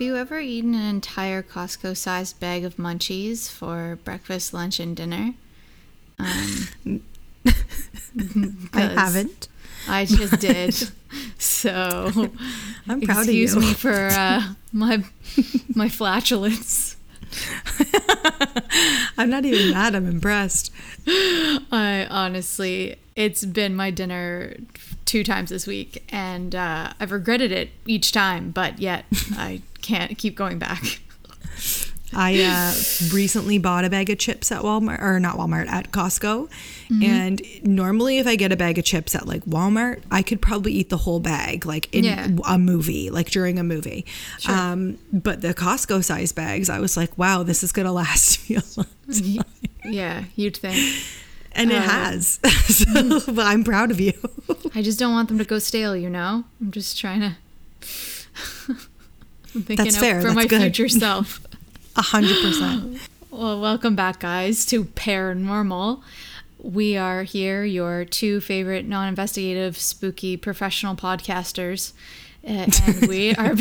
Have you ever eaten an entire Costco sized bag of munchies for breakfast, lunch, and dinner? Um, I haven't. I just did. so I'm proud excuse of you. Excuse me for uh, my my flatulence. I'm not even mad. I'm impressed. I honestly, it's been my dinner two times this week, and uh, I've regretted it each time, but yet I can't keep going back. I uh, recently bought a bag of chips at Walmart, or not Walmart, at Costco. Mm-hmm. And normally, if I get a bag of chips at like Walmart, I could probably eat the whole bag, like in Yeah. a movie, like during a movie. Um, but the Costco size bags, I was like, wow, this is going to last me a long time. Yeah, you'd think. And it Uh, has. so but I'm proud of you. I just don't want them to go stale, you know? I'm just trying to. I'm thinking That's fair, for that's my good. future self. A hundred percent. Well, welcome back, guys, to Paranormal. We are here, your two favorite non investigative, spooky, professional podcasters. Uh, and we are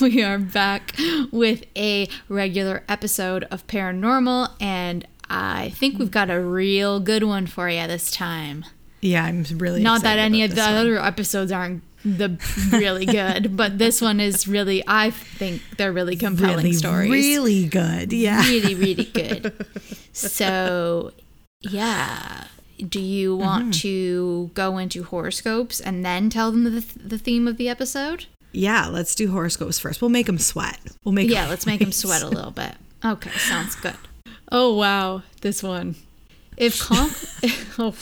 we are back with a regular episode of Paranormal, and I think we've got a real good one for you this time. Yeah, I'm really Not that any of the one. other episodes aren't the really good, but this one is really. I think they're really compelling really, stories really good. Yeah. really really good so yeah do you want Mm-hmm. to go into horoscopes and then tell them the, the theme of the episode Yeah, let's do horoscopes first. We'll make them sweat. We'll make yeah let's make them sweat a little bit okay sounds good oh wow this one if con- oh,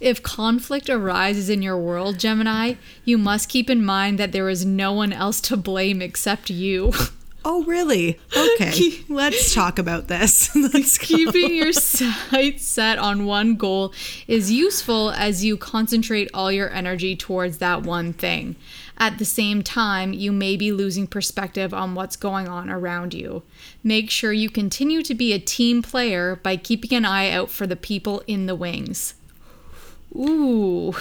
if conflict arises in your world gemini you must keep in mind that there is no one else to blame except you Oh, really? Okay. let's talk about this. Let's. Keeping your sights set on one goal is useful as you concentrate all your energy towards that one thing. At the same time, you may be losing perspective on what's going on around you. Make sure you continue to be a team player by keeping an eye out for the people in the wings. Ooh,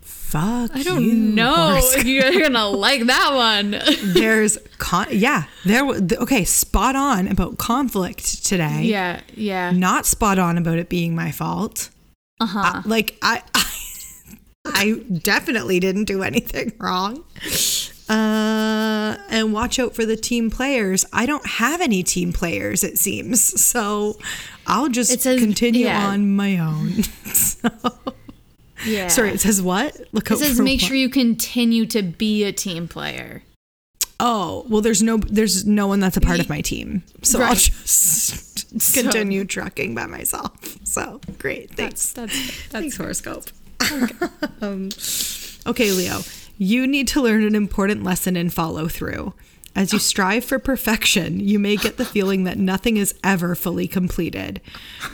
Fuck I don't you, know. horoscope. You're gonna like that one. There's con. Yeah, there. Okay, spot on about conflict today. yeah, yeah. Not spot on about it being my fault. Uh huh. Like I, I, I definitely didn't do anything wrong. Uh, and watch out for the team players. I don't have any team players, it seems. So I'll just continue yeah. on my own. so, Yeah. sorry, it says what? Look It says make what? sure you continue to be a team player. Oh well, there's no there's no one that's a part of my team, so I'll Right. just So- continue trucking by myself. So great, thanks. That's that's Thanks, horoscope. Um, okay, Leo, you need to learn an important lesson and follow through. As you strive for perfection, you may get the feeling that nothing is ever fully completed.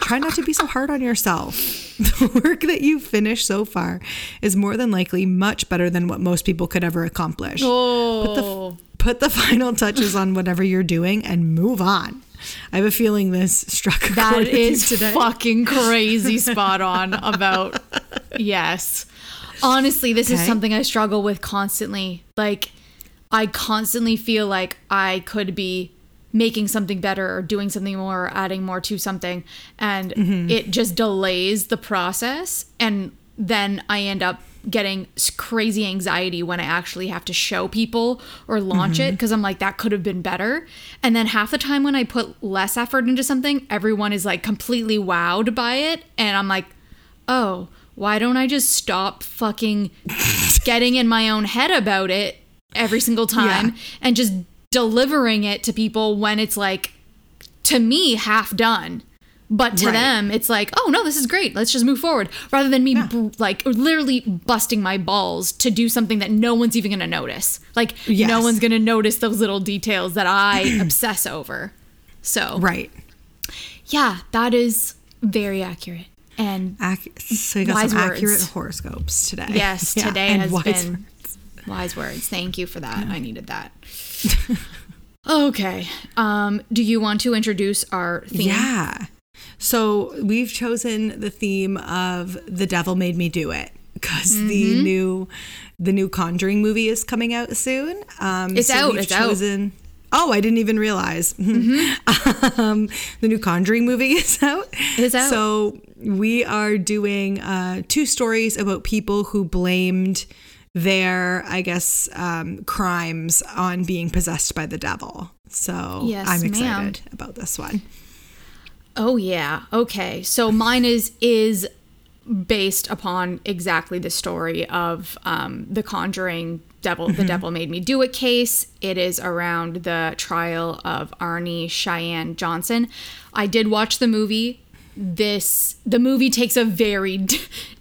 Try not to be so hard on yourself. The work that you've finished so far is more than likely much better than what most people could ever accomplish. Oh, Put the final touches on whatever you're doing and move on. I have a feeling this struck a that you today. fucking crazy spot on about yes. Honestly, this is something I struggle with constantly. Like I constantly feel like I could be making something better or doing something more or adding more to something and Mm-hmm. it just delays the process and then I end up getting crazy anxiety when I actually have to show people or launch Mm-hmm. it because I'm like that could have been better and then half the time when I put less effort into something everyone is like completely wowed by it and I'm like oh why don't I just stop fucking getting in my own head about it every single time Yeah. and just delivering it to people when it's like to me half done but to Right. them it's like oh no this is great let's just move forward rather than me Yeah. br- like literally busting my balls to do something that no one's even going to notice like no one's going to notice those little details that i obsess over so Right. yeah that is very accurate and Ac- so you got Wise some words. accurate horoscopes today. Yes, Yeah, today and has been words. wise words. Thank you for that. I needed that. okay. Um, do you want to introduce our theme? Yeah. So we've chosen the theme of "The Devil Made Me Do It" because Mm-hmm. the new the new Conjuring movie is coming out soon. Um, It's out, we've it's out. Oh, I didn't even realize. um, the new Conjuring movie is out. Is out. So we are doing uh, two stories about people who blamed their, I guess, um, crimes on being possessed by the devil. So Yes, I'm ma'am. excited about this one. Oh yeah. Okay. So mine is is based upon exactly the story of um, the Conjuring Devil. The Devil Made Me Do It case. It is around the trial of Arnie Cheyenne Johnson. I did watch the movie. This the movie takes a very d-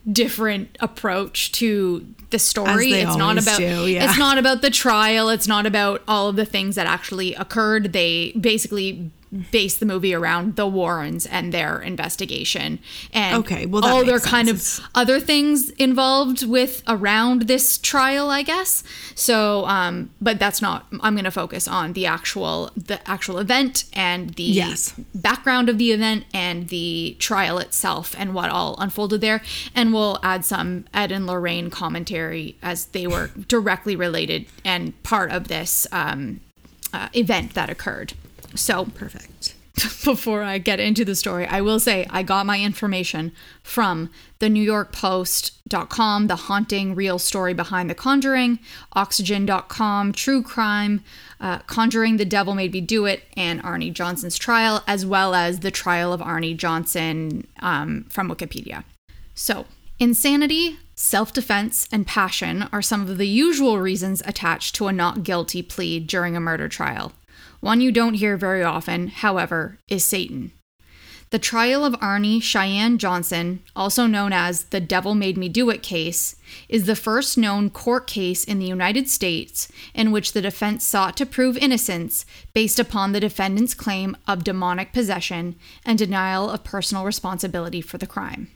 different approach to the story. it's not about do, yeah. it's not about the trial. It's not about all of the things that actually occurred. They basically base the movie around the Warrens and their investigation and Okay, well, all their makes kind of other things involved with around this trial, I guess. So, um, but that's not. I'm going to focus on the actual the actual event and the Yes. background of the event and the trial itself and what all unfolded there. And we'll add some Ed and Lorraine commentary as they were directly related and part of this um, uh, event that occurred. So, Perfect. before I get into the story, I will say I got my information from the New York Post.com, The Haunting Real Story Behind the Conjuring, Oxygen.com, True Crime, uh, Conjuring the Devil Made Me Do It, and Arnie Johnson's trial, as well as the trial of Arnie Johnson um, from Wikipedia. So, insanity, self defense, and passion are some of the usual reasons attached to a not guilty plea during a murder trial. One you don't hear very often, however, is Satan. The trial of Arnie Cheyenne Johnson, also known as the Devil Made Me Do It case, is the first known court case in the United States in which the defense sought to prove innocence based upon the defendant's claim of demonic possession and denial of personal responsibility for the crime.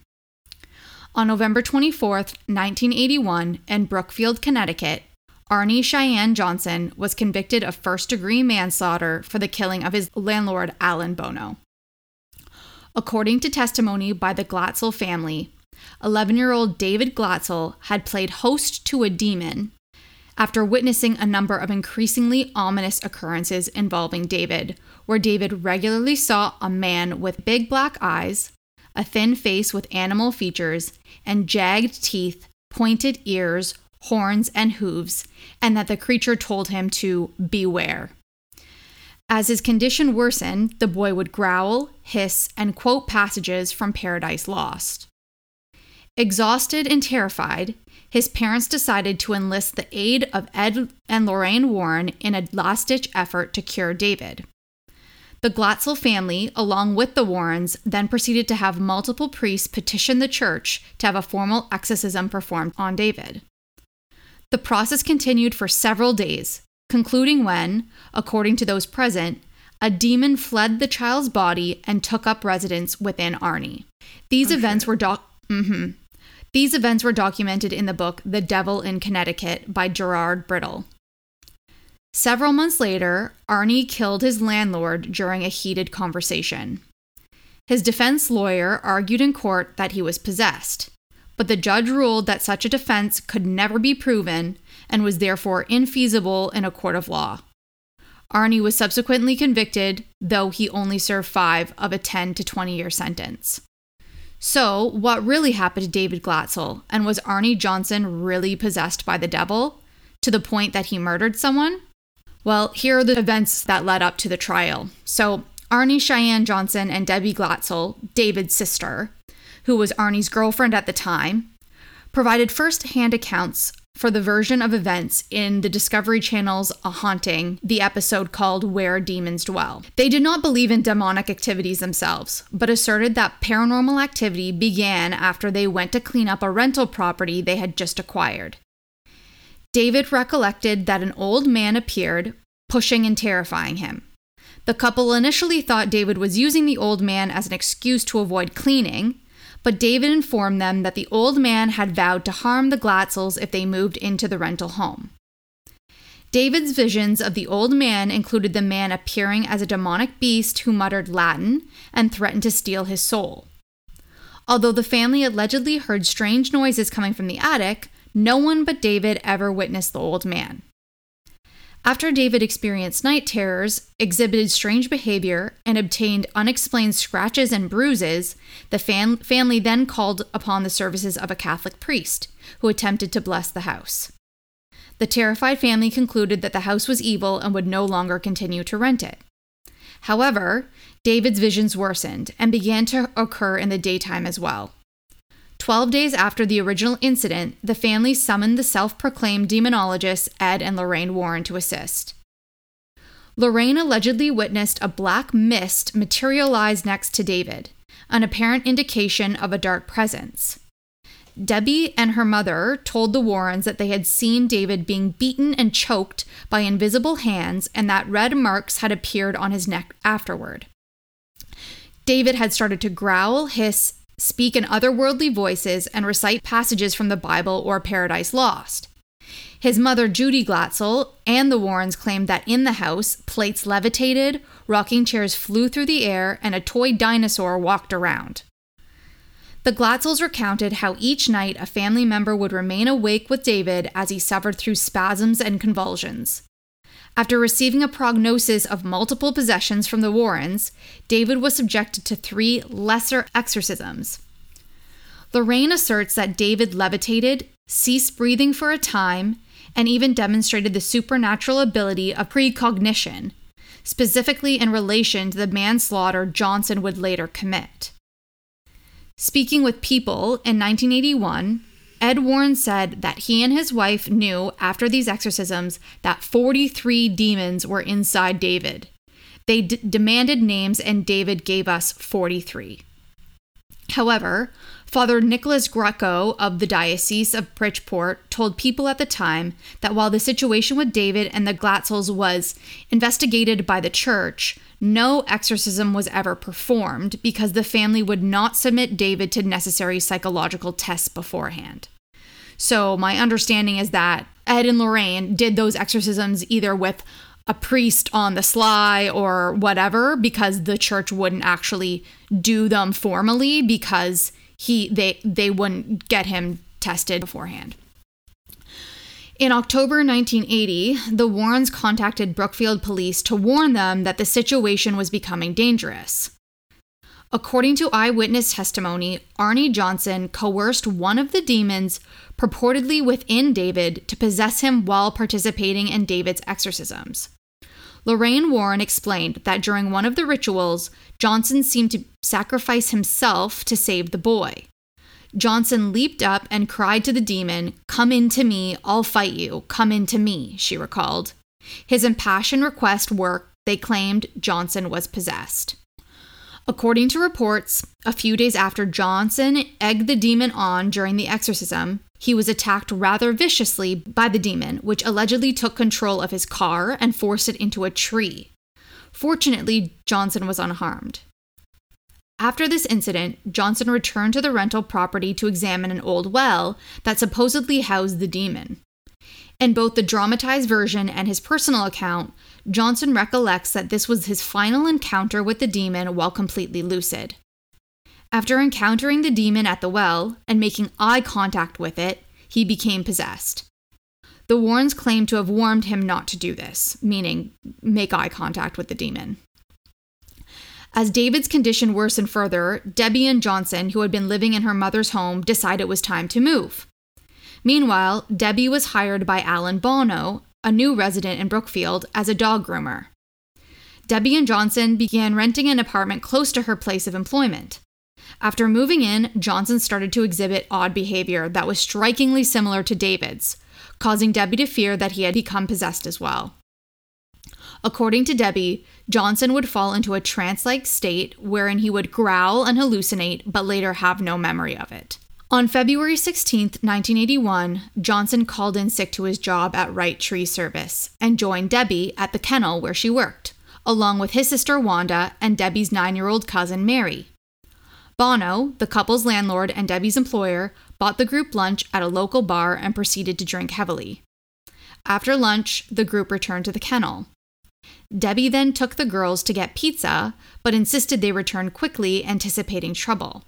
On November 24, 1981, in Brookfield, Connecticut, Arnie Cheyenne Johnson was convicted of first degree manslaughter for the killing of his landlord, Alan Bono. According to testimony by the Glatzel family, 11 year old David Glatzel had played host to a demon after witnessing a number of increasingly ominous occurrences involving David, where David regularly saw a man with big black eyes, a thin face with animal features, and jagged teeth, pointed ears, horns, and hooves, and that the creature told him to beware. As his condition worsened, the boy would growl, hiss, and quote passages from Paradise Lost. Exhausted and terrified, his parents decided to enlist the aid of Ed and Lorraine Warren in a last ditch effort to cure David. The Glatzel family, along with the Warrens, then proceeded to have multiple priests petition the church to have a formal exorcism performed on David. The process continued for several days, concluding when, according to those present, a demon fled the child's body and took up residence within Arnie. These events were doc- mhm. These events were documented in the book The Devil in Connecticut by Gerard Brittle. Several months later, Arnie killed his landlord during a heated conversation. His defense lawyer argued in court that he was possessed, but the judge ruled that such a defense could never be proven and was therefore infeasible in a court of law. Arnie was subsequently convicted, though he only served five of a 10 to 20 year sentence. So, what really happened to David Glatzel? And was Arnie Johnson really possessed by the devil to the point that he murdered someone? Well, here are the events that led up to the trial. So, Arnie Cheyenne Johnson and Debbie Glatzel, David's sister, who was Arnie's girlfriend at the time, provided first hand accounts for the version of events in the Discovery Channel's A Haunting, the episode called Where Demons Dwell. They did not believe in demonic activities themselves, but asserted that paranormal activity began after they went to clean up a rental property they had just acquired. David recollected that an old man appeared, pushing and terrifying him. The couple initially thought David was using the old man as an excuse to avoid cleaning, but David informed them that the old man had vowed to harm the Glatzels if they moved into the rental home. David's visions of the old man included the man appearing as a demonic beast who muttered Latin and threatened to steal his soul. Although the family allegedly heard strange noises coming from the attic, no one but David ever witnessed the old man. After David experienced night terrors, exhibited strange behavior, and obtained unexplained scratches and bruises, the fam- family then called upon the services of a Catholic priest, who attempted to bless the house. The terrified family concluded that the house was evil and would no longer continue to rent it. However, David's visions worsened and began to occur in the daytime as well. Twelve days after the original incident, the family summoned the self proclaimed demonologists Ed and Lorraine Warren to assist. Lorraine allegedly witnessed a black mist materialize next to David, an apparent indication of a dark presence. Debbie and her mother told the Warrens that they had seen David being beaten and choked by invisible hands and that red marks had appeared on his neck afterward. David had started to growl, hiss, speak in otherworldly voices, and recite passages from the Bible or Paradise Lost. His mother, Judy Glatzel, and the Warrens claimed that in the house, plates levitated, rocking chairs flew through the air, and a toy dinosaur walked around. The Glatzels recounted how each night a family member would remain awake with David as he suffered through spasms and convulsions. After receiving a prognosis of multiple possessions from the Warrens, David was subjected to three lesser exorcisms. Lorraine asserts that David levitated, ceased breathing for a time, and even demonstrated the supernatural ability of precognition, specifically in relation to the manslaughter Johnson would later commit. Speaking with People in 1981, Ed Warren said that he and his wife knew after these exorcisms that 43 demons were inside David. They d- demanded names, and David gave us 43. However, Father Nicholas Greco of the Diocese of Bridgeport told people at the time that while the situation with David and the Glatzels was investigated by the church, no exorcism was ever performed because the family would not submit David to necessary psychological tests beforehand. So, my understanding is that Ed and Lorraine did those exorcisms either with a priest on the sly or whatever because the church wouldn't actually do them formally because he they they wouldn't get him tested beforehand. In October 1980, the Warrens contacted Brookfield police to warn them that the situation was becoming dangerous. According to eyewitness testimony, Arnie Johnson coerced one of the demons purportedly within David to possess him while participating in David's exorcisms. Lorraine Warren explained that during one of the rituals, Johnson seemed to sacrifice himself to save the boy. Johnson leaped up and cried to the demon, Come into me, I'll fight you. Come into me, she recalled. His impassioned request worked, they claimed Johnson was possessed. According to reports, a few days after Johnson egged the demon on during the exorcism, he was attacked rather viciously by the demon, which allegedly took control of his car and forced it into a tree. Fortunately, Johnson was unharmed. After this incident, Johnson returned to the rental property to examine an old well that supposedly housed the demon. In both the dramatized version and his personal account, Johnson recollects that this was his final encounter with the demon while completely lucid. After encountering the demon at the well and making eye contact with it, he became possessed. The Warrens claim to have warned him not to do this, meaning make eye contact with the demon. As David's condition worsened further, Debbie and Johnson, who had been living in her mother's home, decided it was time to move. Meanwhile, Debbie was hired by Alan Bono, a new resident in Brookfield, as a dog groomer. Debbie and Johnson began renting an apartment close to her place of employment. After moving in, Johnson started to exhibit odd behavior that was strikingly similar to David's, causing Debbie to fear that he had become possessed as well. According to Debbie, Johnson would fall into a trance like state wherein he would growl and hallucinate, but later have no memory of it. On February 16, 1981, Johnson called in sick to his job at Wright Tree Service and joined Debbie at the kennel where she worked, along with his sister Wanda and Debbie's nine year old cousin Mary. Bono, the couple's landlord and Debbie's employer, bought the group lunch at a local bar and proceeded to drink heavily. After lunch, the group returned to the kennel. Debbie then took the girls to get pizza, but insisted they return quickly, anticipating trouble.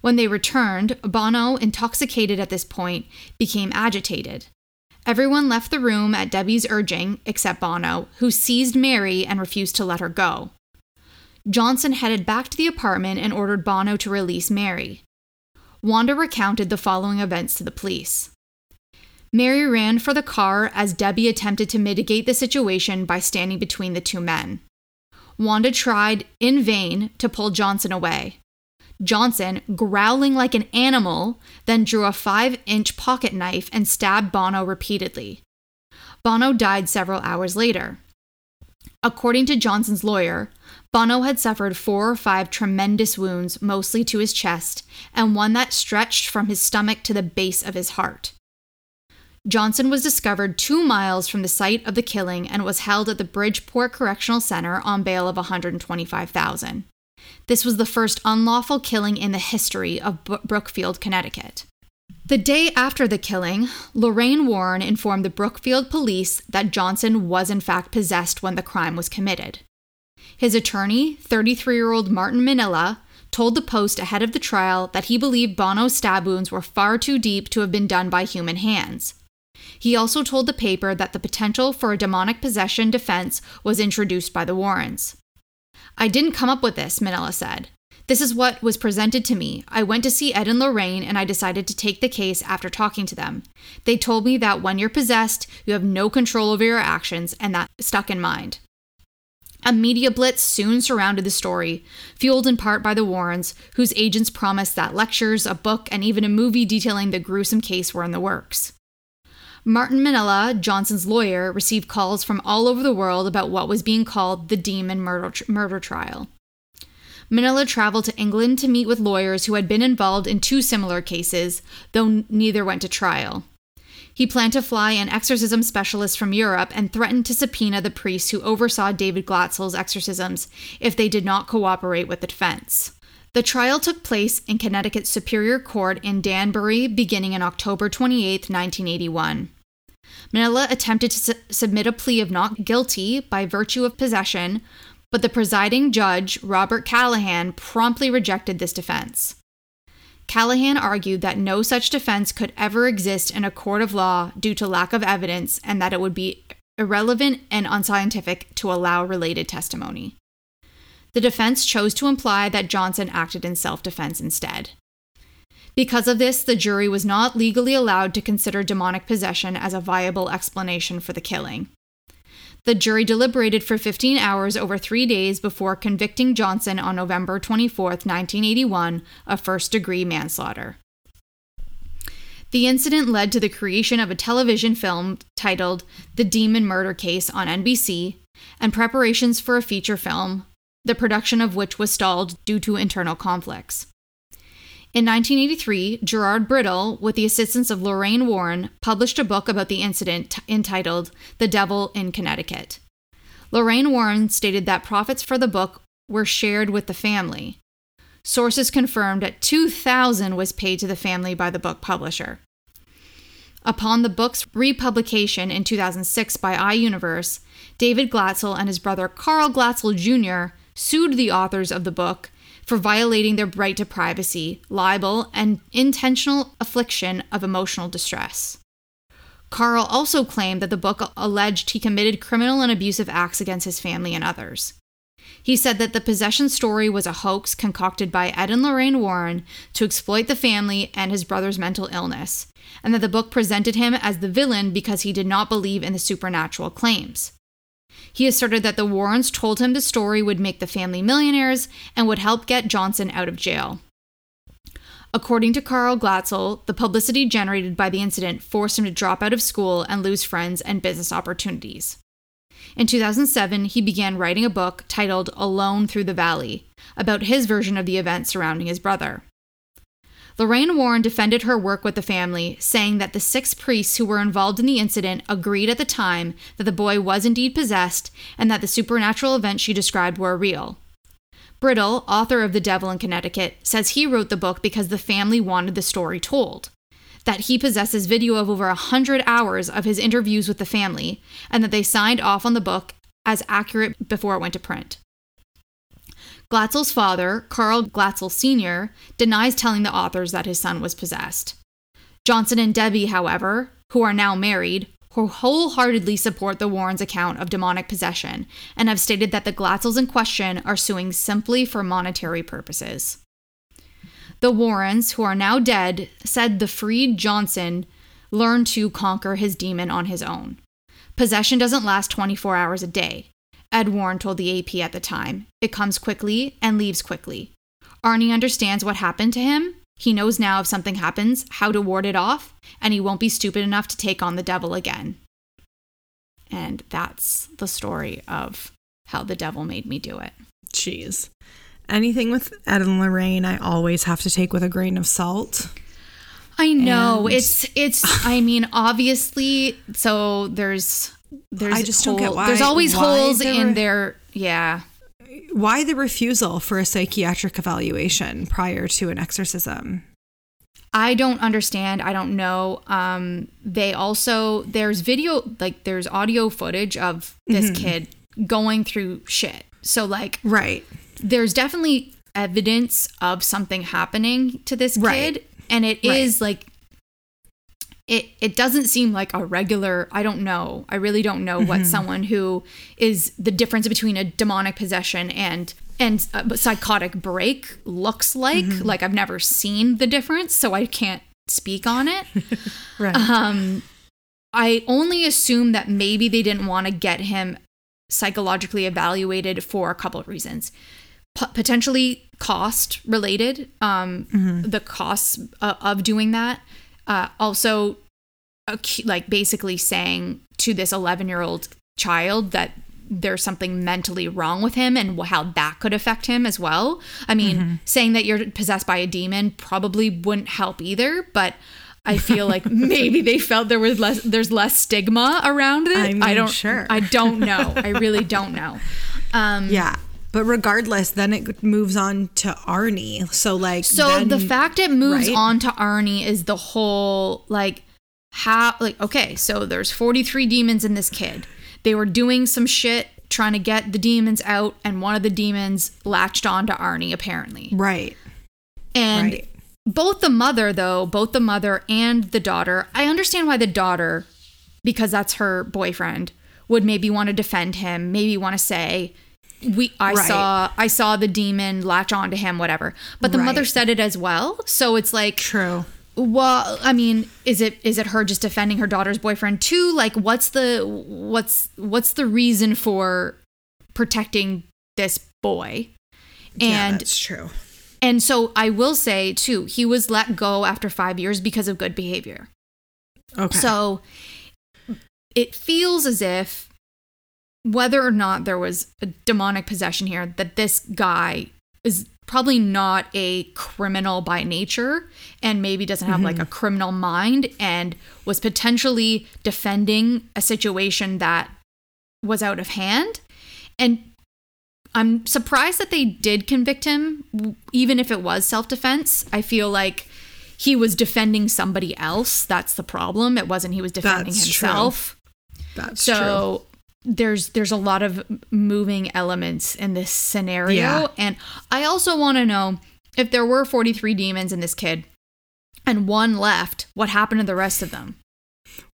When they returned, Bono, intoxicated at this point, became agitated. Everyone left the room at Debbie's urging, except Bono, who seized Mary and refused to let her go. Johnson headed back to the apartment and ordered Bono to release Mary. Wanda recounted the following events to the police. Mary ran for the car as Debbie attempted to mitigate the situation by standing between the two men. Wanda tried in vain to pull Johnson away. Johnson, growling like an animal, then drew a five inch pocket knife and stabbed Bono repeatedly. Bono died several hours later. According to Johnson's lawyer, Bono had suffered four or five tremendous wounds, mostly to his chest, and one that stretched from his stomach to the base of his heart. Johnson was discovered two miles from the site of the killing and was held at the Bridgeport Correctional Center on bail of 125,000. This was the first unlawful killing in the history of Brookfield, Connecticut. The day after the killing, Lorraine Warren informed the Brookfield police that Johnson was in fact possessed when the crime was committed. His attorney, 33 year old Martin Minnella, told the Post ahead of the trial that he believed Bono's stab wounds were far too deep to have been done by human hands. He also told the paper that the potential for a demonic possession defense was introduced by the Warrens. I didn't come up with this, Minnella said. This is what was presented to me. I went to see Ed and Lorraine and I decided to take the case after talking to them. They told me that when you're possessed, you have no control over your actions, and that stuck in mind. A media blitz soon surrounded the story, fueled in part by the Warrens, whose agents promised that lectures, a book, and even a movie detailing the gruesome case were in the works. Martin Minnella, Johnson's lawyer, received calls from all over the world about what was being called the Demon murder, murder trial. Manila traveled to England to meet with lawyers who had been involved in two similar cases, though neither went to trial. He planned to fly an exorcism specialist from Europe and threatened to subpoena the priests who oversaw David Glatzel's exorcisms if they did not cooperate with the defense. The trial took place in Connecticut's Superior Court in Danbury beginning in October 28, 1981. Minnella attempted to su- submit a plea of not guilty by virtue of possession, but the presiding judge, Robert Callahan, promptly rejected this defense. Callahan argued that no such defense could ever exist in a court of law due to lack of evidence and that it would be irrelevant and unscientific to allow related testimony. The defense chose to imply that Johnson acted in self defense instead. Because of this, the jury was not legally allowed to consider demonic possession as a viable explanation for the killing. The jury deliberated for 15 hours over three days before convicting Johnson on November 24, 1981, of first degree manslaughter. The incident led to the creation of a television film titled The Demon Murder Case on NBC and preparations for a feature film, the production of which was stalled due to internal conflicts. In 1983, Gerard Brittle, with the assistance of Lorraine Warren, published a book about the incident t- entitled The Devil in Connecticut. Lorraine Warren stated that profits for the book were shared with the family. Sources confirmed that 2000 was paid to the family by the book publisher. Upon the book's republication in 2006 by iUniverse, David Glatzel and his brother Carl Glatzel Jr. sued the authors of the book for violating their right to privacy, libel, and intentional affliction of emotional distress. Carl also claimed that the book alleged he committed criminal and abusive acts against his family and others. He said that the possession story was a hoax concocted by Ed and Lorraine Warren to exploit the family and his brother's mental illness, and that the book presented him as the villain because he did not believe in the supernatural claims. He asserted that the Warrens told him the story would make the family millionaires and would help get Johnson out of jail. According to Carl Glatzel, the publicity generated by the incident forced him to drop out of school and lose friends and business opportunities. In 2007, he began writing a book titled Alone Through the Valley about his version of the events surrounding his brother. Lorraine Warren defended her work with the family, saying that the six priests who were involved in the incident agreed at the time that the boy was indeed possessed and that the supernatural events she described were real. Brittle, author of The Devil in Connecticut, says he wrote the book because the family wanted the story told. That he possesses video of over a hundred hours of his interviews with the family, and that they signed off on the book as accurate before it went to print. Glatzel's father, Carl Glatzel Sr., denies telling the authors that his son was possessed. Johnson and Debbie, however, who are now married, who wholeheartedly support the Warrens' account of demonic possession and have stated that the Glatzels in question are suing simply for monetary purposes. The Warrens, who are now dead, said the freed Johnson learned to conquer his demon on his own. Possession doesn't last 24 hours a day. Ed Warren told the AP at the time. It comes quickly and leaves quickly. Arnie understands what happened to him. He knows now if something happens, how to ward it off, and he won't be stupid enough to take on the devil again. And that's the story of how the devil made me do it. Jeez. Anything with Ed and Lorraine, I always have to take with a grain of salt. I know And- it's it's. I mean, obviously, so there's there's I just don't get why- there's always why holes there in were- their yeah. Why the refusal for a psychiatric evaluation prior to an exorcism? I don't understand. I don't know. Um, they also there's video like there's audio footage of this Mm-hmm. kid going through shit. So like Right. there's definitely evidence of something happening to this Right. kid and it is Right. like it it doesn't seem like a regular I don't know. I really don't know Mm-hmm. what someone who is the difference between a demonic possession and and a psychotic break looks like. Mm-hmm. Like I've never seen the difference, so I can't speak on it. Right. Um, I only assume that maybe they didn't want to get him psychologically evaluated for a couple of reasons. P- potentially cost related, um, the costs uh, of doing that. Uh, also, like basically saying to this 11 year old child that there's something mentally wrong with him and how that could affect him as well. I mean, saying that you're possessed by a demon probably wouldn't help either, but I feel like maybe they felt there was less there's less stigma around it. I mean, don't sure. I don't know. I really don't know. Um yeah. But regardless, then it moves on to Arnie. So like So then- the fact it moves right? on to Arnie is the whole like how like okay, so there's 43 demons in this kid. They were doing some shit trying to get the demons out and one of the demons latched on to Arnie apparently. Right. And Right. both the mother though, both the mother and the daughter, I understand why the daughter because that's her boyfriend would maybe want to defend him, maybe want to say we I Right. saw I saw the demon latch onto him whatever. But the mother said it as well. So it's like True. well, I mean, is it is it her just defending her daughter's boyfriend too? Like what's the what's what's the reason for protecting this boy? yeah, And that's true. and so I will say too, he was let go after 5 years because of good behavior. Okay. So it feels as if whether or not there was a demonic possession here, that this guy is probably not a criminal by nature and maybe doesn't have like mm-hmm. a criminal mind and was potentially defending a situation that was out of hand. And I'm surprised that they did convict him, even if it was self defense. I feel like he was defending somebody else. That's the problem. It wasn't he was defending That's true. himself. that's true. There's there's a lot of moving elements in this scenario, Yeah. and I also want to know if there were 43 demons in this kid, and one left. What happened to the rest of them?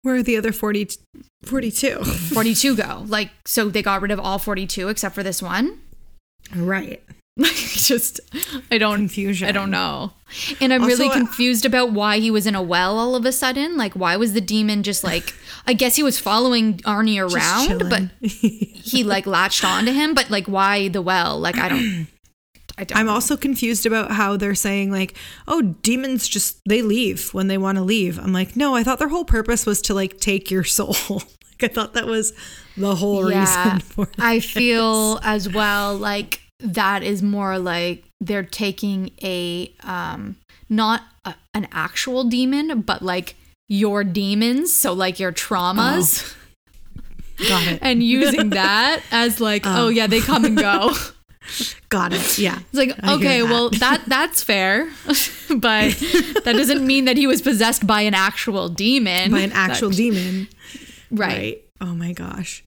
Where are the other 40, 42? 42 go. Like so they got rid of all 42 except for this one. right. Like just I don't Confusion. I don't know. And I'm really Also, uh, confused about why he was in a well all of a sudden. Like why was the demon just like I guess he was following Arnie around, but he like latched onto him, but like why the well? Like I don't I don't I'm know. also confused about how they're saying like, oh, demons just they leave when they want to leave. I'm like, no, I thought their whole purpose was to like take your soul. like I thought that was the whole reason for it. I feel as well like that is more like they're taking a um not a, an actual demon, but like your demons, so like your traumas. Got it. and using that as like, oh yeah, they come and go. Got it. Yeah. It's like, I okay, that. well that that's fair, but that doesn't mean that he was possessed by an actual demon. By an actual That- demon. right? Right. Oh my gosh.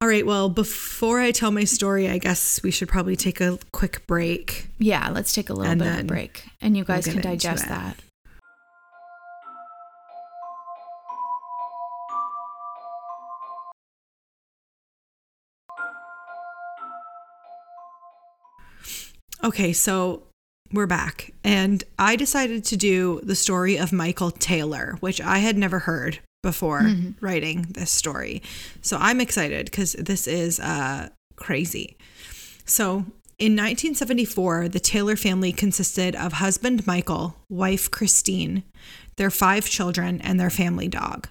All right. Well, before I tell my story, I guess we should probably take a quick break. Yeah, let's take a little bit of a break, and you guys we'll can digest that. Okay, so we're back. And I decided to do the story of Michael Taylor, which I had never heard before mm-hmm. writing this story. So I'm excited because this is uh, crazy. So in 1974, the Taylor family consisted of husband Michael, wife Christine, their five children, and their family dog.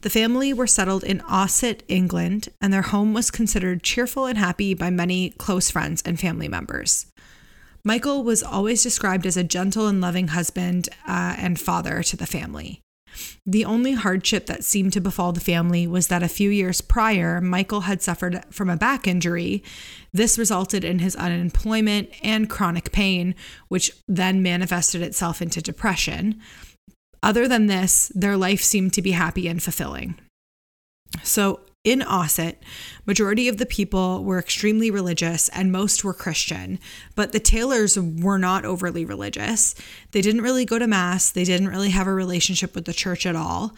The family were settled in Ossett, England, and their home was considered cheerful and happy by many close friends and family members. Michael was always described as a gentle and loving husband uh, and father to the family. The only hardship that seemed to befall the family was that a few years prior, Michael had suffered from a back injury. This resulted in his unemployment and chronic pain, which then manifested itself into depression. Other than this, their life seemed to be happy and fulfilling. So, in Ossett, majority of the people were extremely religious and most were Christian, but the Taylors were not overly religious. They didn't really go to mass, they didn't really have a relationship with the church at all.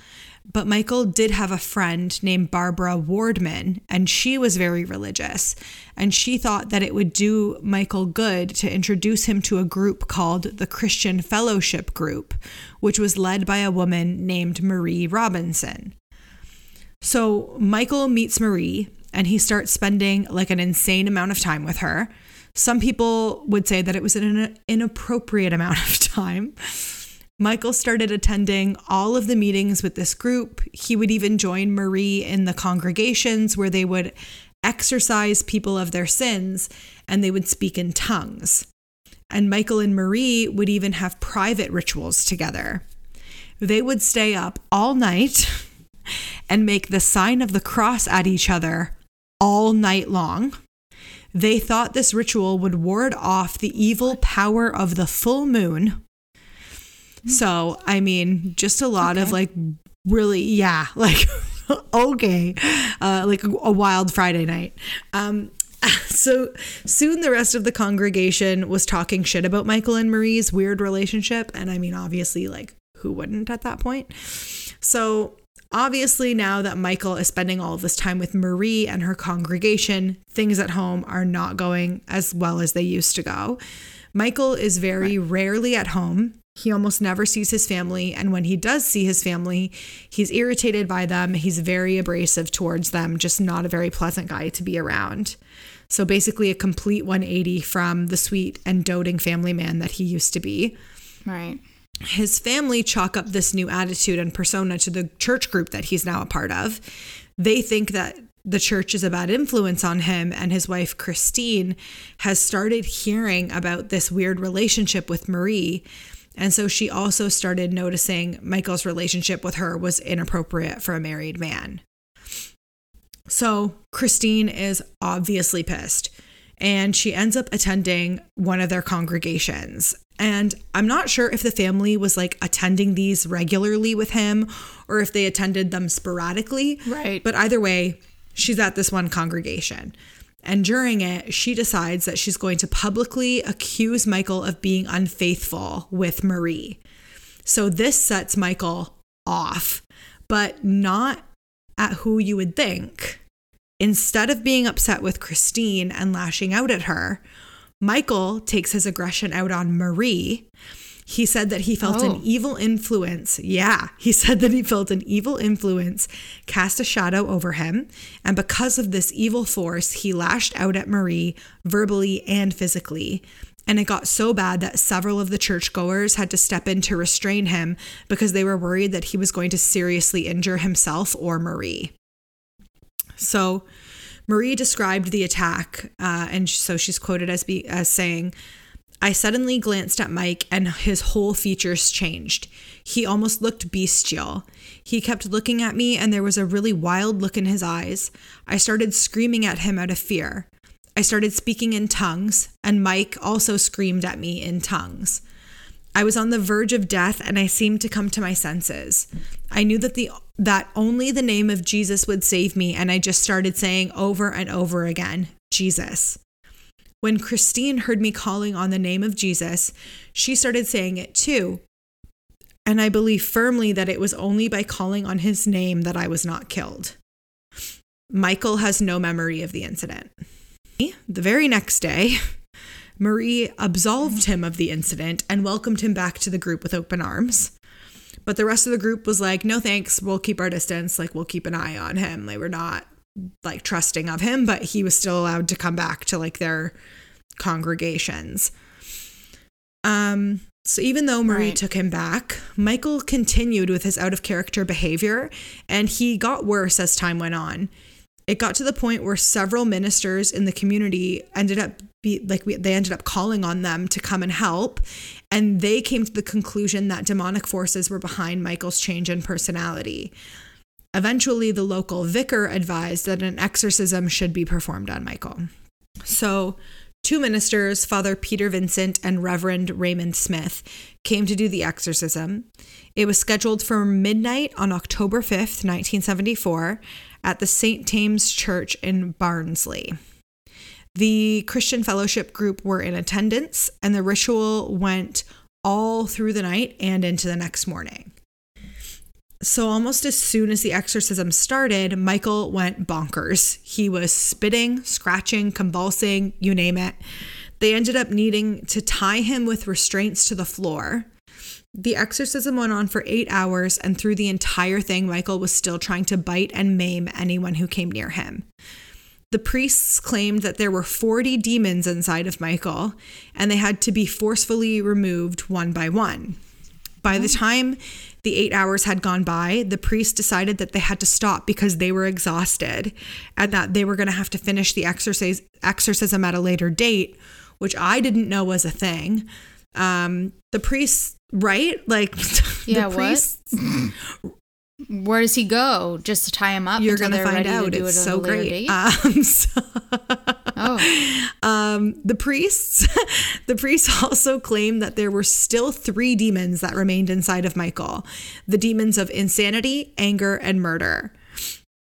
But Michael did have a friend named Barbara Wardman, and she was very religious. And she thought that it would do Michael good to introduce him to a group called the Christian Fellowship Group, which was led by a woman named Marie Robinson. So Michael meets Marie and he starts spending like an insane amount of time with her. Some people would say that it was an inappropriate amount of time. Michael started attending all of the meetings with this group. He would even join Marie in the congregations where they would exorcise people of their sins and they would speak in tongues. And Michael and Marie would even have private rituals together. They would stay up all night and make the sign of the cross at each other all night long. They thought this ritual would ward off the evil power of the full moon. So, I mean, just a lot okay. of like really, yeah, like, okay, uh, like a wild Friday night. Um, so soon the rest of the congregation was talking shit about Michael and Marie's weird relationship. And I mean, obviously, like, who wouldn't at that point? So Obviously, now that Michael is spending all of this time with Marie and her congregation, things at home are not going as well as they used to go. Michael is very right. rarely at home. He almost never sees his family. And when he does see his family, he's irritated by them. He's very abrasive towards them, just not a very pleasant guy to be around. So basically, a complete 180 from the sweet and doting family man that he used to be. Right his family chalk up this new attitude and persona to the church group that he's now a part of. They think that the church is a bad influence on him, and his wife, Christine, has started hearing about this weird relationship with Marie. And so she also started noticing Michael's relationship with her was inappropriate for a married man. So Christine is obviously pissed and she ends up attending one of their congregations. And I'm not sure if the family was like attending these regularly with him or if they attended them sporadically. Right. But either way, she's at this one congregation. And during it, she decides that she's going to publicly accuse Michael of being unfaithful with Marie. So this sets Michael off, but not at who you would think. Instead of being upset with Christine and lashing out at her, Michael takes his aggression out on Marie. He said that he felt oh. an evil influence. Yeah, he said that he felt an evil influence cast a shadow over him. And because of this evil force, he lashed out at Marie verbally and physically. And it got so bad that several of the churchgoers had to step in to restrain him because they were worried that he was going to seriously injure himself or Marie. So, Marie described the attack, uh, and so she's quoted as, be, as saying, I suddenly glanced at Mike and his whole features changed. He almost looked bestial. He kept looking at me and there was a really wild look in his eyes. I started screaming at him out of fear. I started speaking in tongues, and Mike also screamed at me in tongues. I was on the verge of death and I seemed to come to my senses. I knew that the that only the name of Jesus would save me and I just started saying over and over again, Jesus. When Christine heard me calling on the name of Jesus, she started saying it too. And I believe firmly that it was only by calling on his name that I was not killed. Michael has no memory of the incident. The very next day, Marie absolved him of the incident and welcomed him back to the group with open arms. But the rest of the group was like, no thanks, we'll keep our distance. Like, we'll keep an eye on him. Like, we're not like trusting of him, but he was still allowed to come back to like their congregations. Um, so even though Marie Right. took him back, Michael continued with his out of character behavior and he got worse as time went on. It got to the point where several ministers in the community ended up be like we, they ended up calling on them to come and help and they came to the conclusion that demonic forces were behind Michael's change in personality. Eventually, the local vicar advised that an exorcism should be performed on Michael. So, two ministers, Father Peter Vincent and Reverend Raymond Smith, came to do the exorcism. It was scheduled for midnight on October 5th, 1974, at the St. Thames Church in Barnsley. The Christian Fellowship group were in attendance, and the ritual went all through the night and into the next morning. So, almost as soon as the exorcism started, Michael went bonkers. He was spitting, scratching, convulsing, you name it. They ended up needing to tie him with restraints to the floor. The exorcism went on for eight hours, and through the entire thing, Michael was still trying to bite and maim anyone who came near him. The priests claimed that there were 40 demons inside of Michael, and they had to be forcefully removed one by one. By the time the eight hours had gone by, the priests decided that they had to stop because they were exhausted and that they were going to have to finish the exorcism at a later date, which I didn't know was a thing. Um, the priests, right? Like, Yeah, the what? Where does he go? Just to tie him up? you're going to find out. To It's it so great. Um, so, oh, Um, the priests, the priests also claim that there were still three demons that remained inside of Michael: the demons of insanity, anger, and murder.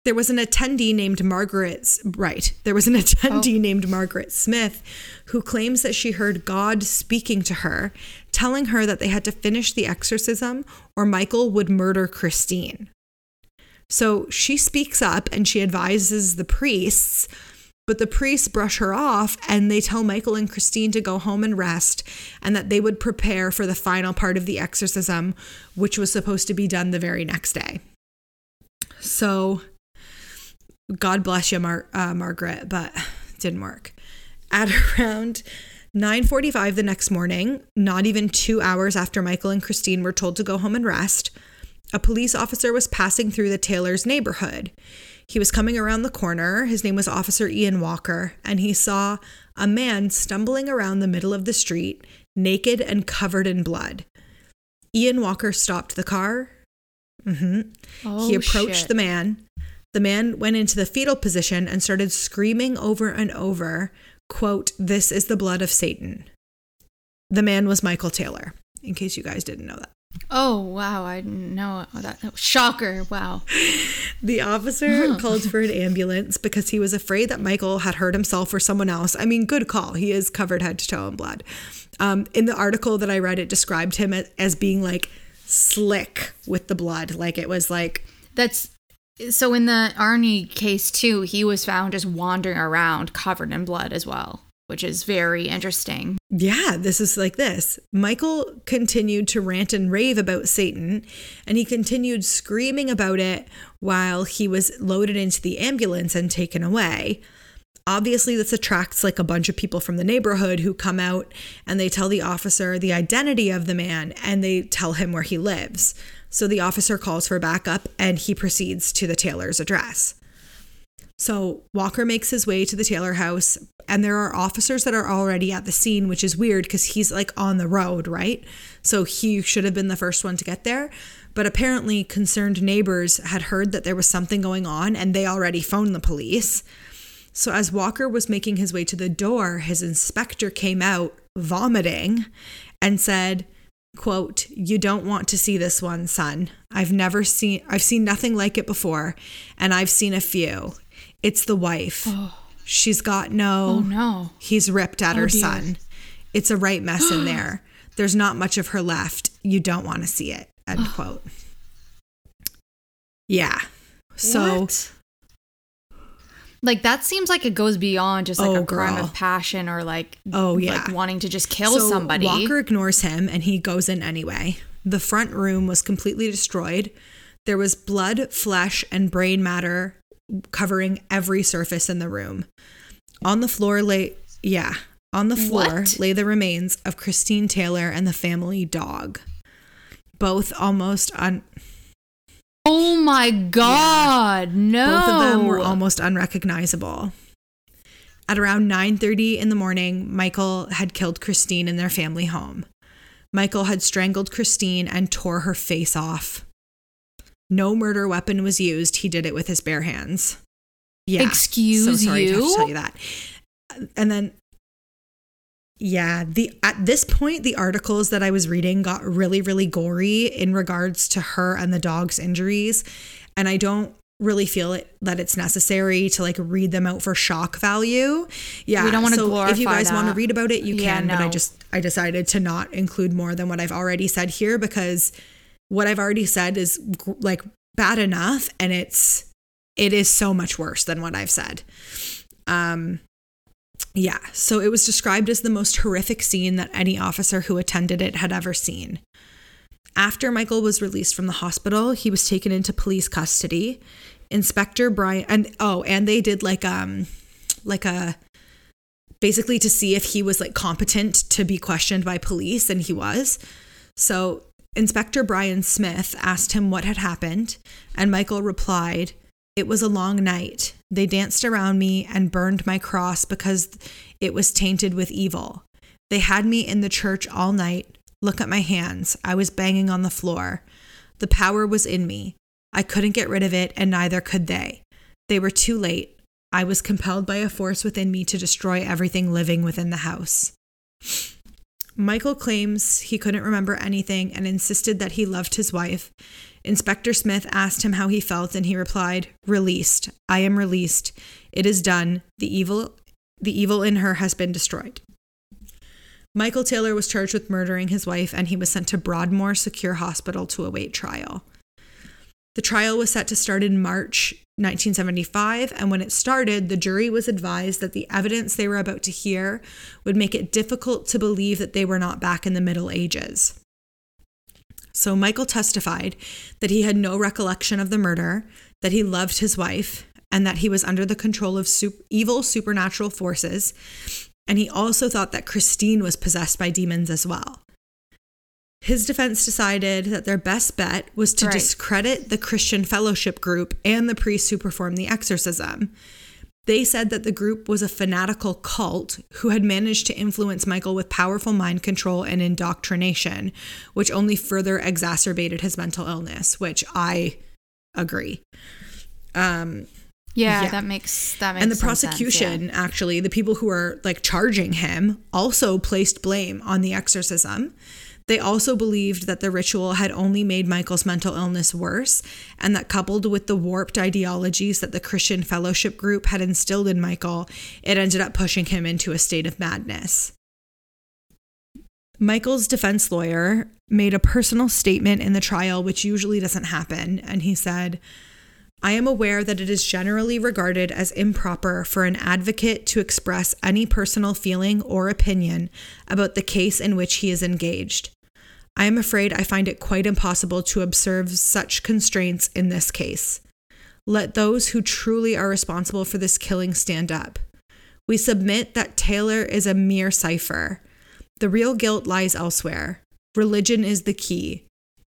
There was an attendee named Margaret. Right, there was an attendee named Margaret Smith, who claims that she heard God speaking to her, telling her that they had to finish the exorcism or Michael would murder Christine. So she speaks up and she advises the priests but the priests brush her off and they tell Michael and Christine to go home and rest and that they would prepare for the final part of the exorcism, which was supposed to be done the very next day. So, God bless you, Mar- uh, Margaret, but didn't work. At around 9:45 the next morning, not even 2 hours after Michael and Christine were told to go home and rest, a police officer was passing through the Taylor's neighborhood. He was coming around the corner. His name was Officer Ian Walker, and he saw a man stumbling around the middle of the street, naked and covered in blood. Ian Walker stopped the car. hmm oh he approached shit. the man. The man went into the fetal position and started screaming over and over, quote, This is the blood of Satan. The man was Michael Taylor, in case you guys didn't know that. Oh wow, I didn't know that. shocker! Wow. The officer called for an ambulance because he was afraid that Michael had hurt himself or someone else. I mean, good call. He is covered head to toe in blood. Um, in the article that I read, it described him as, as being like slick with the blood. Like it was like, That's so in the Arnie case too. He was found just wandering around, covered in blood as well, which is very interesting. yeah, this is like this. Michael continued to rant and rave about Satan, and he continued screaming about it while he was loaded into the ambulance and taken away. Obviously, this attracts like a bunch of people from the neighborhood who come out and they tell the officer the identity of the man and they tell him where he lives. So the officer calls for backup and he proceeds to the Taylor's address. So Walker makes his way to the Taylor house, and there are officers that are already at the scene, which is weird because he's like on the road, right? So he should have been the first one to get there. But apparently, concerned neighbors had heard that there was something going on and they already phoned the police. So as Walker was making his way to the door, his inspector came out vomiting and said, quote, "You don't want to see this one, son. I've never seen I've seen nothing like it before, and I've seen a few. It's the wife. Oh. She's got no Oh no. He's ripped at oh, her dear. son. It's a right mess in there. There's not much of her left. You don't want to see it." End quote. Yeah. So What? Like that seems like it goes beyond just like Oh, a crime girl. of passion or like Oh, yeah. like wanting to just kill So somebody. Walker ignores him and he goes in anyway. The front room was completely destroyed. There was blood, flesh, and brain matter covering every surface in the room. On the floor lay, yeah, on the floor What? lay the remains of Christine Taylor and the family dog. Both almost un. Oh my god, no. Both of them were almost unrecognizable. At around 9:30 in the morning, Michael had killed Christine in their family home. Michael had strangled Christine and tore her face off. No murder weapon was used. He did it with his bare hands. Yeah. Excuse so sorry to have to tell you that. And then yeah, the at this point the articles that I was reading got really really gory in regards to her and the dog's injuries and I don't really feel it that it's necessary to like read them out for shock value. Yeah. We don't wanna so if you glorify guys want to read about it, you Yeah, can, but I just I decided to not include more than what I've already said here because what I've already said is like bad enough and it's it is so much worse than what I've said. Um yeah, so it was described as the most horrific scene that any officer who attended it had ever seen. After Michael was released from the hospital, he was taken into police custody. Inspector Brian and oh, and they did like um like a basically to see if he was like competent to be questioned by police and he was. So Inspector Brian Smith asked him what had happened, and Michael replied, It was a long night. They danced around me and burned my cross because it was tainted with evil. They had me in the church all night. Look at my hands. I was banging on the floor. The power was in me. I couldn't get rid of it, and neither could they. They were too late. I was compelled by a force within me to destroy everything living within the house. Michael claims he couldn't remember anything and insisted that he loved his wife. Inspector Smith asked him how he felt and he replied, "Released. I am released. It is done. The evil the evil in her has been destroyed." Michael Taylor was charged with murdering his wife and he was sent to Broadmoor Secure Hospital to await trial. The trial was set to start in March 1975, and when it started, the jury was advised that the evidence they were about to hear would make it difficult to believe that they were not back in the Middle Ages. So Michael testified that he had no recollection of the murder, that he loved his wife, and that he was under the control of evil supernatural forces. And he also thought that Christine was possessed by demons as well. His defense decided that their best bet was to Right. discredit the Christian fellowship group and the priests who performed the exorcism. They said that the group was a fanatical cult who had managed to influence Michael with powerful mind control and indoctrination, which only further exacerbated his mental illness, which I agree. Um, yeah, yeah. that makes that makes and the some sense, yeah. prosecution, actually, the people who are like charging him, also placed blame on the exorcism. They also believed that the ritual had only made Michael's mental illness worse, and that coupled with the warped ideologies that the Christian fellowship group had instilled in Michael, it ended up pushing him into a state of madness. Michael's defense lawyer made a personal statement in the trial, which usually doesn't happen, and he said, I am aware that it is generally regarded as improper for an advocate to express any personal feeling or opinion about the case in which he is engaged. I am afraid I find it quite impossible to observe such constraints in this case. Let those who truly are responsible for this killing stand up. We submit that Taylor is a mere cipher. The real guilt lies elsewhere. Religion is the key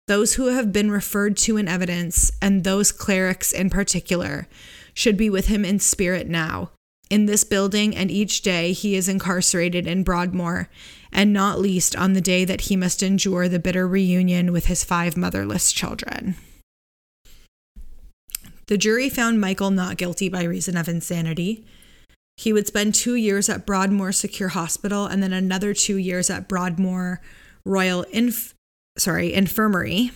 those who have been referred to in evidence, and those clerics in particular, should be with him in spirit now. In this building, and each day he is incarcerated in Broadmoor, and not least on the day that he must endure the bitter reunion with his five motherless children. The jury found Michael not guilty by reason of insanity. He would spend two years at Broadmoor Secure Hospital and then another two years at Broadmoor Royal Inf- sorry, Infirmary,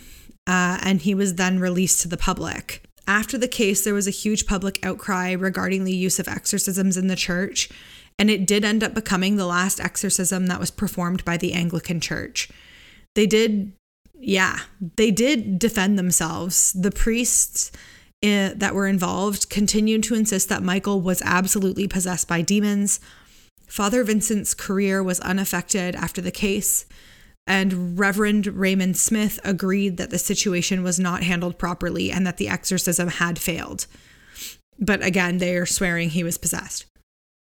uh, and he was then released to the public. After the case, there was a huge public outcry regarding the use of exorcisms in the church, and it did end up becoming the last exorcism that was performed by the Anglican Church. They did, yeah, they did defend themselves. The priests eh, that were involved continued to insist that Michael was absolutely possessed by demons. Father Vincent's career was unaffected after the case, and Reverend Raymond Smith agreed that the situation was not handled properly and that the exorcism had failed. But again, they are swearing he was possessed.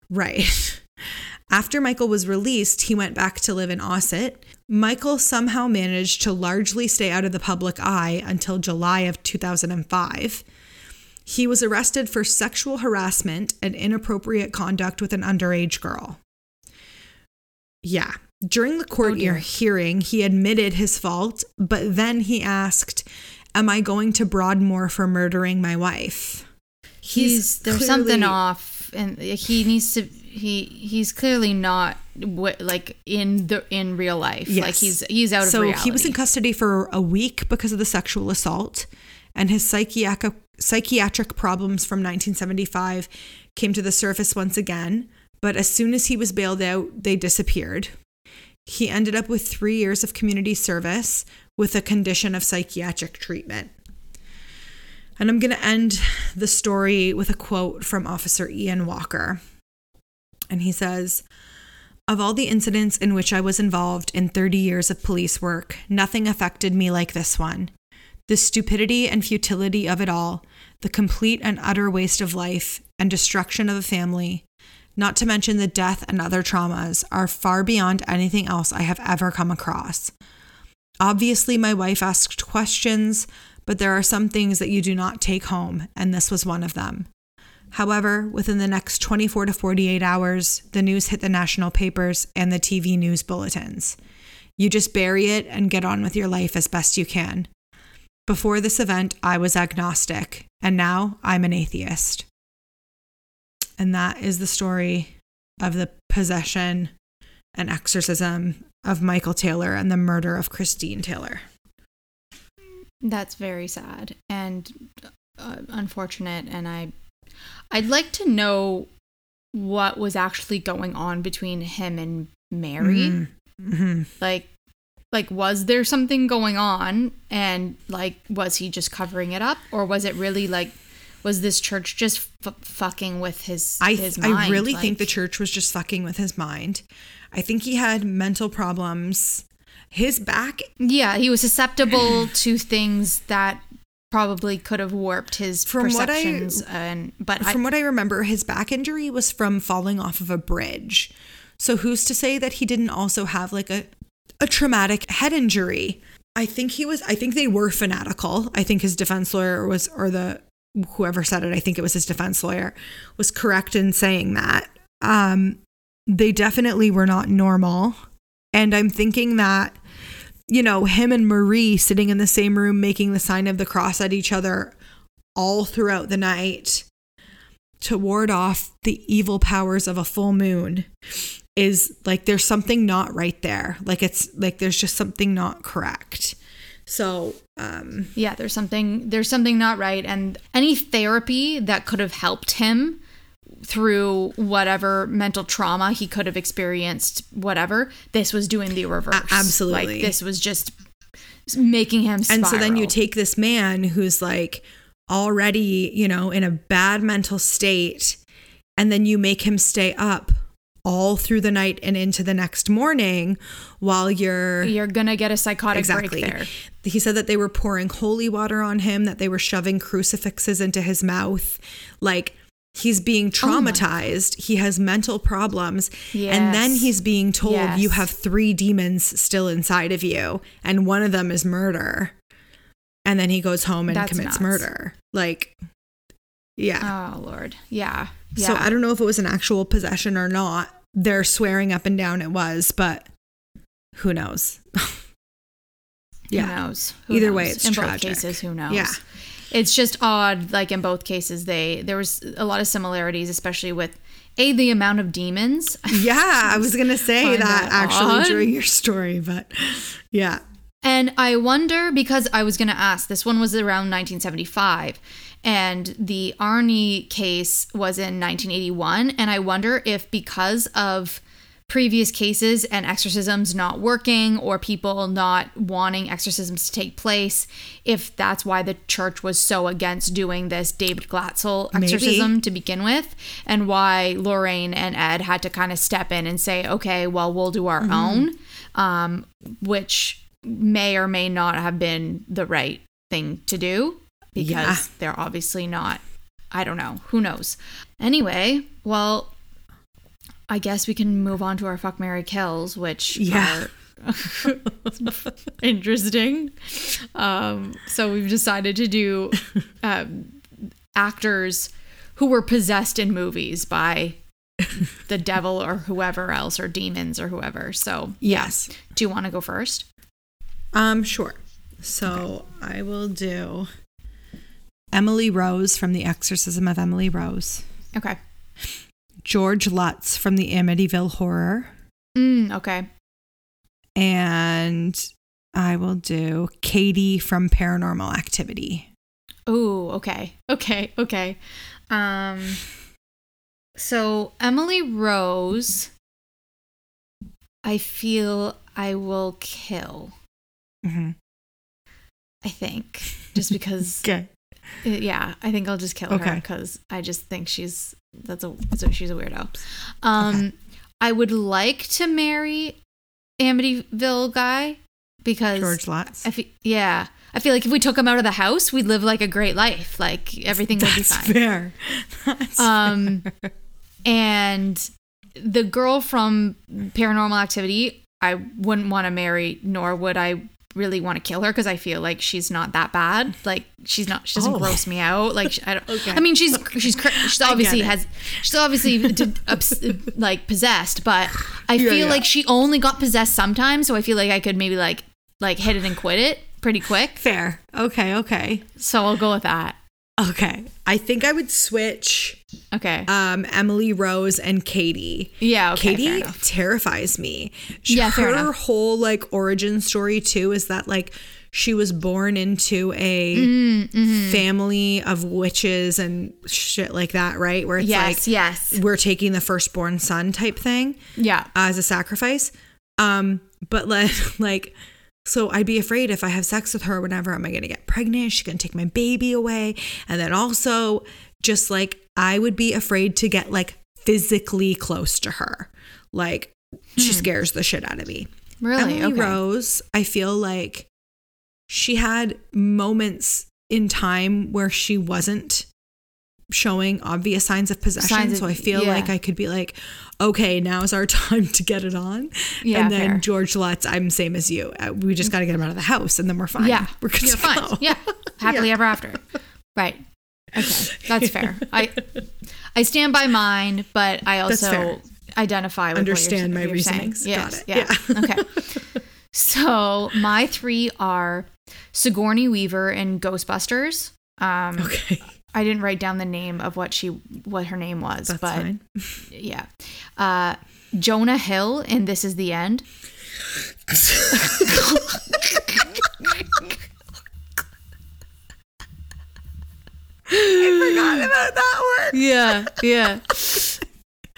Right. After Michael was released, he went back to live in Ossett. Michael somehow managed to largely stay out of the public eye until July of 2005. He was arrested for sexual harassment and inappropriate conduct with an underage girl. Yeah. During the court Oh, hearing, he admitted his fault, but then he asked, Am I going to Broadmoor for murdering my wife? He's, there's something off, and he needs to. He he's clearly not what like in the in real life. Like he's he's out of so reality. he was in custody for a week because of the sexual assault and his psychiatric psychiatric problems from 1975 came to the surface once again but as soon as he was bailed out they disappeared he ended up with 3 years of community service with a condition of psychiatric treatment and I'm going to end the story with a quote from officer Ian Walker and he says of all the incidents in which I was involved in 30 years of police work, nothing affected me like this one. The stupidity and futility of it all, the complete and utter waste of life and destruction of a family, not to mention the death and other traumas, are far beyond anything else I have ever come across. Obviously, my wife asked questions, but there are some things that you do not take home, and this was one of them. However, within the next 24 to 48 hours, the news hit the national papers and the TV news bulletins. You just bury it and get on with your life as best you can. Before this event, I was agnostic, and now I'm an atheist. And that is the story of the possession and exorcism of Michael Taylor and the murder of Christine Taylor. That's very sad and uh, unfortunate. And I, I'd like to know what was actually going on between him and Mary. Mm-hmm. Like, like was there something going on, and like was he just covering it up, or was it really like? Was this church just f- fucking with his I, his I mind? really think the church was just fucking with his mind. I think he had mental problems. His back, Yeah, he was susceptible to things that probably could have warped his From what I- perceptions. and but I, from what I remember, his back injury was from falling off of a bridge. So who's to say that he didn't also have like a a traumatic head injury? I think he was. I think they were fanatical. I think his defense lawyer was, or the whoever said it. I think it was his defense lawyer was correct in saying that. Um, they definitely were not normal, and I'm thinking that you know, him and Marie sitting in the same room making the sign of the cross at each other all throughout the night to ward off the evil powers of a full moon is like there's something not right there. Like it's like there's just something not correct. So, um yeah, there's something there's something not right, and any therapy that could have helped him through whatever mental trauma he could have experienced, whatever, this was doing the reverse. absolutely. like this was just making him. Spiral. and so then you take this man who's like already, you know, in a bad mental state and then you make him stay up all through the night and into the next morning while you're you're gonna get a psychotic exactly. break there. He said that they were pouring holy water on him, that they were shoving crucifixes into his mouth. Like he's being oh traumatized. he has mental problems. And then he's being told Yes. you have three demons still inside of you, and one of them is murder. And then he goes home and That's commits nuts. murder. Like, yeah. Oh Lord, yeah, yeah. So I don't know if it was an actual possession or not. They're swearing up and down it was, but who knows? yeah Who knows? Who Either way, it's in tragic. both cases. Who knows? Yeah. It's just odd. Like in both cases, they there was a lot of similarities, especially with a the amount of demons. Yeah, I was gonna say that actually odd. during your story, but yeah. And I wonder because I was going to ask, this one was around 1975, and the Arnie case was in 1981. And I wonder if because of previous cases and exorcisms not working or people not wanting exorcisms to take place if that's why the church was so against doing this David Glatzel exorcism Maybe. to begin with and why Lorraine and Ed had to kind of step in and say okay well we'll do our Mm-hmm. own um, which may or may not have been the right thing to do because Yeah. they're obviously not I don't know who knows anyway well I guess we can move on to our fuck marry kills, which Yeah. are interesting. Um, so we've decided to do um, actors who were possessed in movies by the devil or whoever else, or demons or whoever. So Yes. do you want to go first? Um, sure. So I will do Emily Rose from The Exorcism of Emily Rose, Okay. George Lutz from the Amityville Horror, Mm, okay. and I will do Katie from Paranormal Activity. Oh, okay. Okay, okay. Um so Emily Rose I feel I will kill. Mm-hmm. I think just because Okay. yeah, I think I'll just kill her cuz I just think she's that's a, that's a she's a weirdo. Um I would like to marry Amityville guy because George Lutz. I feel, yeah. I feel like if we took him out of the house, we'd live like a great life. Like everything would be fine. fair. That's Um, fair. and the girl from Paranormal Activity, I wouldn't want to marry, nor would I really want to kill her because I feel like she's not that bad. Like she's not. She doesn't Oh. gross me out. Like I don't. Okay. I mean, she's she's she's obviously has she's obviously like possessed, but I Yeah, feel yeah. like she only got possessed sometimes. So I feel like I could maybe like like hit it and quit it pretty quick. fair. Okay. Okay. So I'll go with that. Okay. I think I would switch Okay. um, Emily Rose and Katie. yeah. Okay. Katie terrifies me. She- Yeah, her whole like origin story too is that like she was born into a Mm-hmm, family of witches and shit like that, right? Where it's Yes. like yes. we're taking the firstborn son type thing Yeah. as a sacrifice. Um, but like like so I'd be afraid if I have sex with her whenever am I gonna get pregnant? She's gonna take my baby away. And then also just like I would be afraid to get like physically close to her. Like she scares the shit out of me. Hmm. Really? Emily okay. Rose, I feel like she had moments in time where she wasn't showing obvious signs of possession. Signs of- so I feel yeah. like I could be like, okay, now's our time to get it on. Yeah, and then fair. George Lutz, I'm same as you. Uh, We just got to get him out of the house and then we're fine. Yeah. We're good You're to fine. go. Yeah. Happily ever after. Right. Okay. That's fair. I I stand by mine, but I also identify with Understand my you're, you're saying. reasonings. Yes. Got it. Yeah. okay. So my three are Sigourney Weaver in Ghostbusters. Um, Okay. I didn't write down the name of what she what her name was, That's but fine. yeah. Uh, Jonah Hill in This Is the End. I forgot about that one. Yeah, yeah.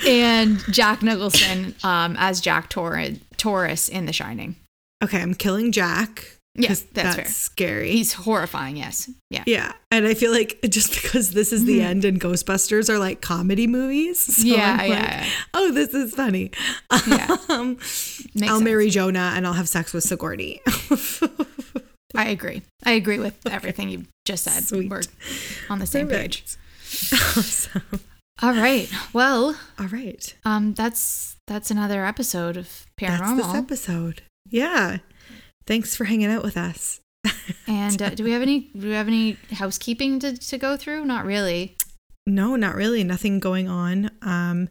and Jack Nicholson um, as Jack Tor- Torrance in The Shining. Okay, I'm killing Jack. Yeah, 'cause that's fair. scary. He's horrifying. Yes. Yeah. Yeah, and I feel like just because this is the end and Ghostbusters are like comedy movies. So Mm-hmm. Yeah, yeah, like, yeah. Oh, this is funny. Yeah. Um, I'll sense. marry Jonah and I'll have sex with Sigourney. I agree. I agree with everything you just said. Sweet. We're on the same page. awesome. All right. Well, All right, um, that's that's another episode of that's Paranormal. this episode. Yeah, thanks for hanging out with us. and uh, do we have any do we have any housekeeping to, to go through? Not really. No, not really. Nothing going on. Um,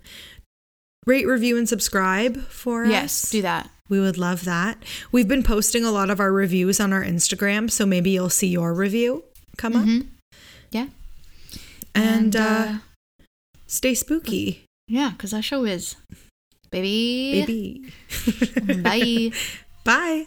rate, review, and subscribe for Yes, us. Yes, do that. We would love that. We've been posting a lot of our reviews on our Instagram, so maybe you'll see your review come up. Mhm. Yeah. And, uh, stay spooky, yeah, because that show is baby. baby. Bye. Bye.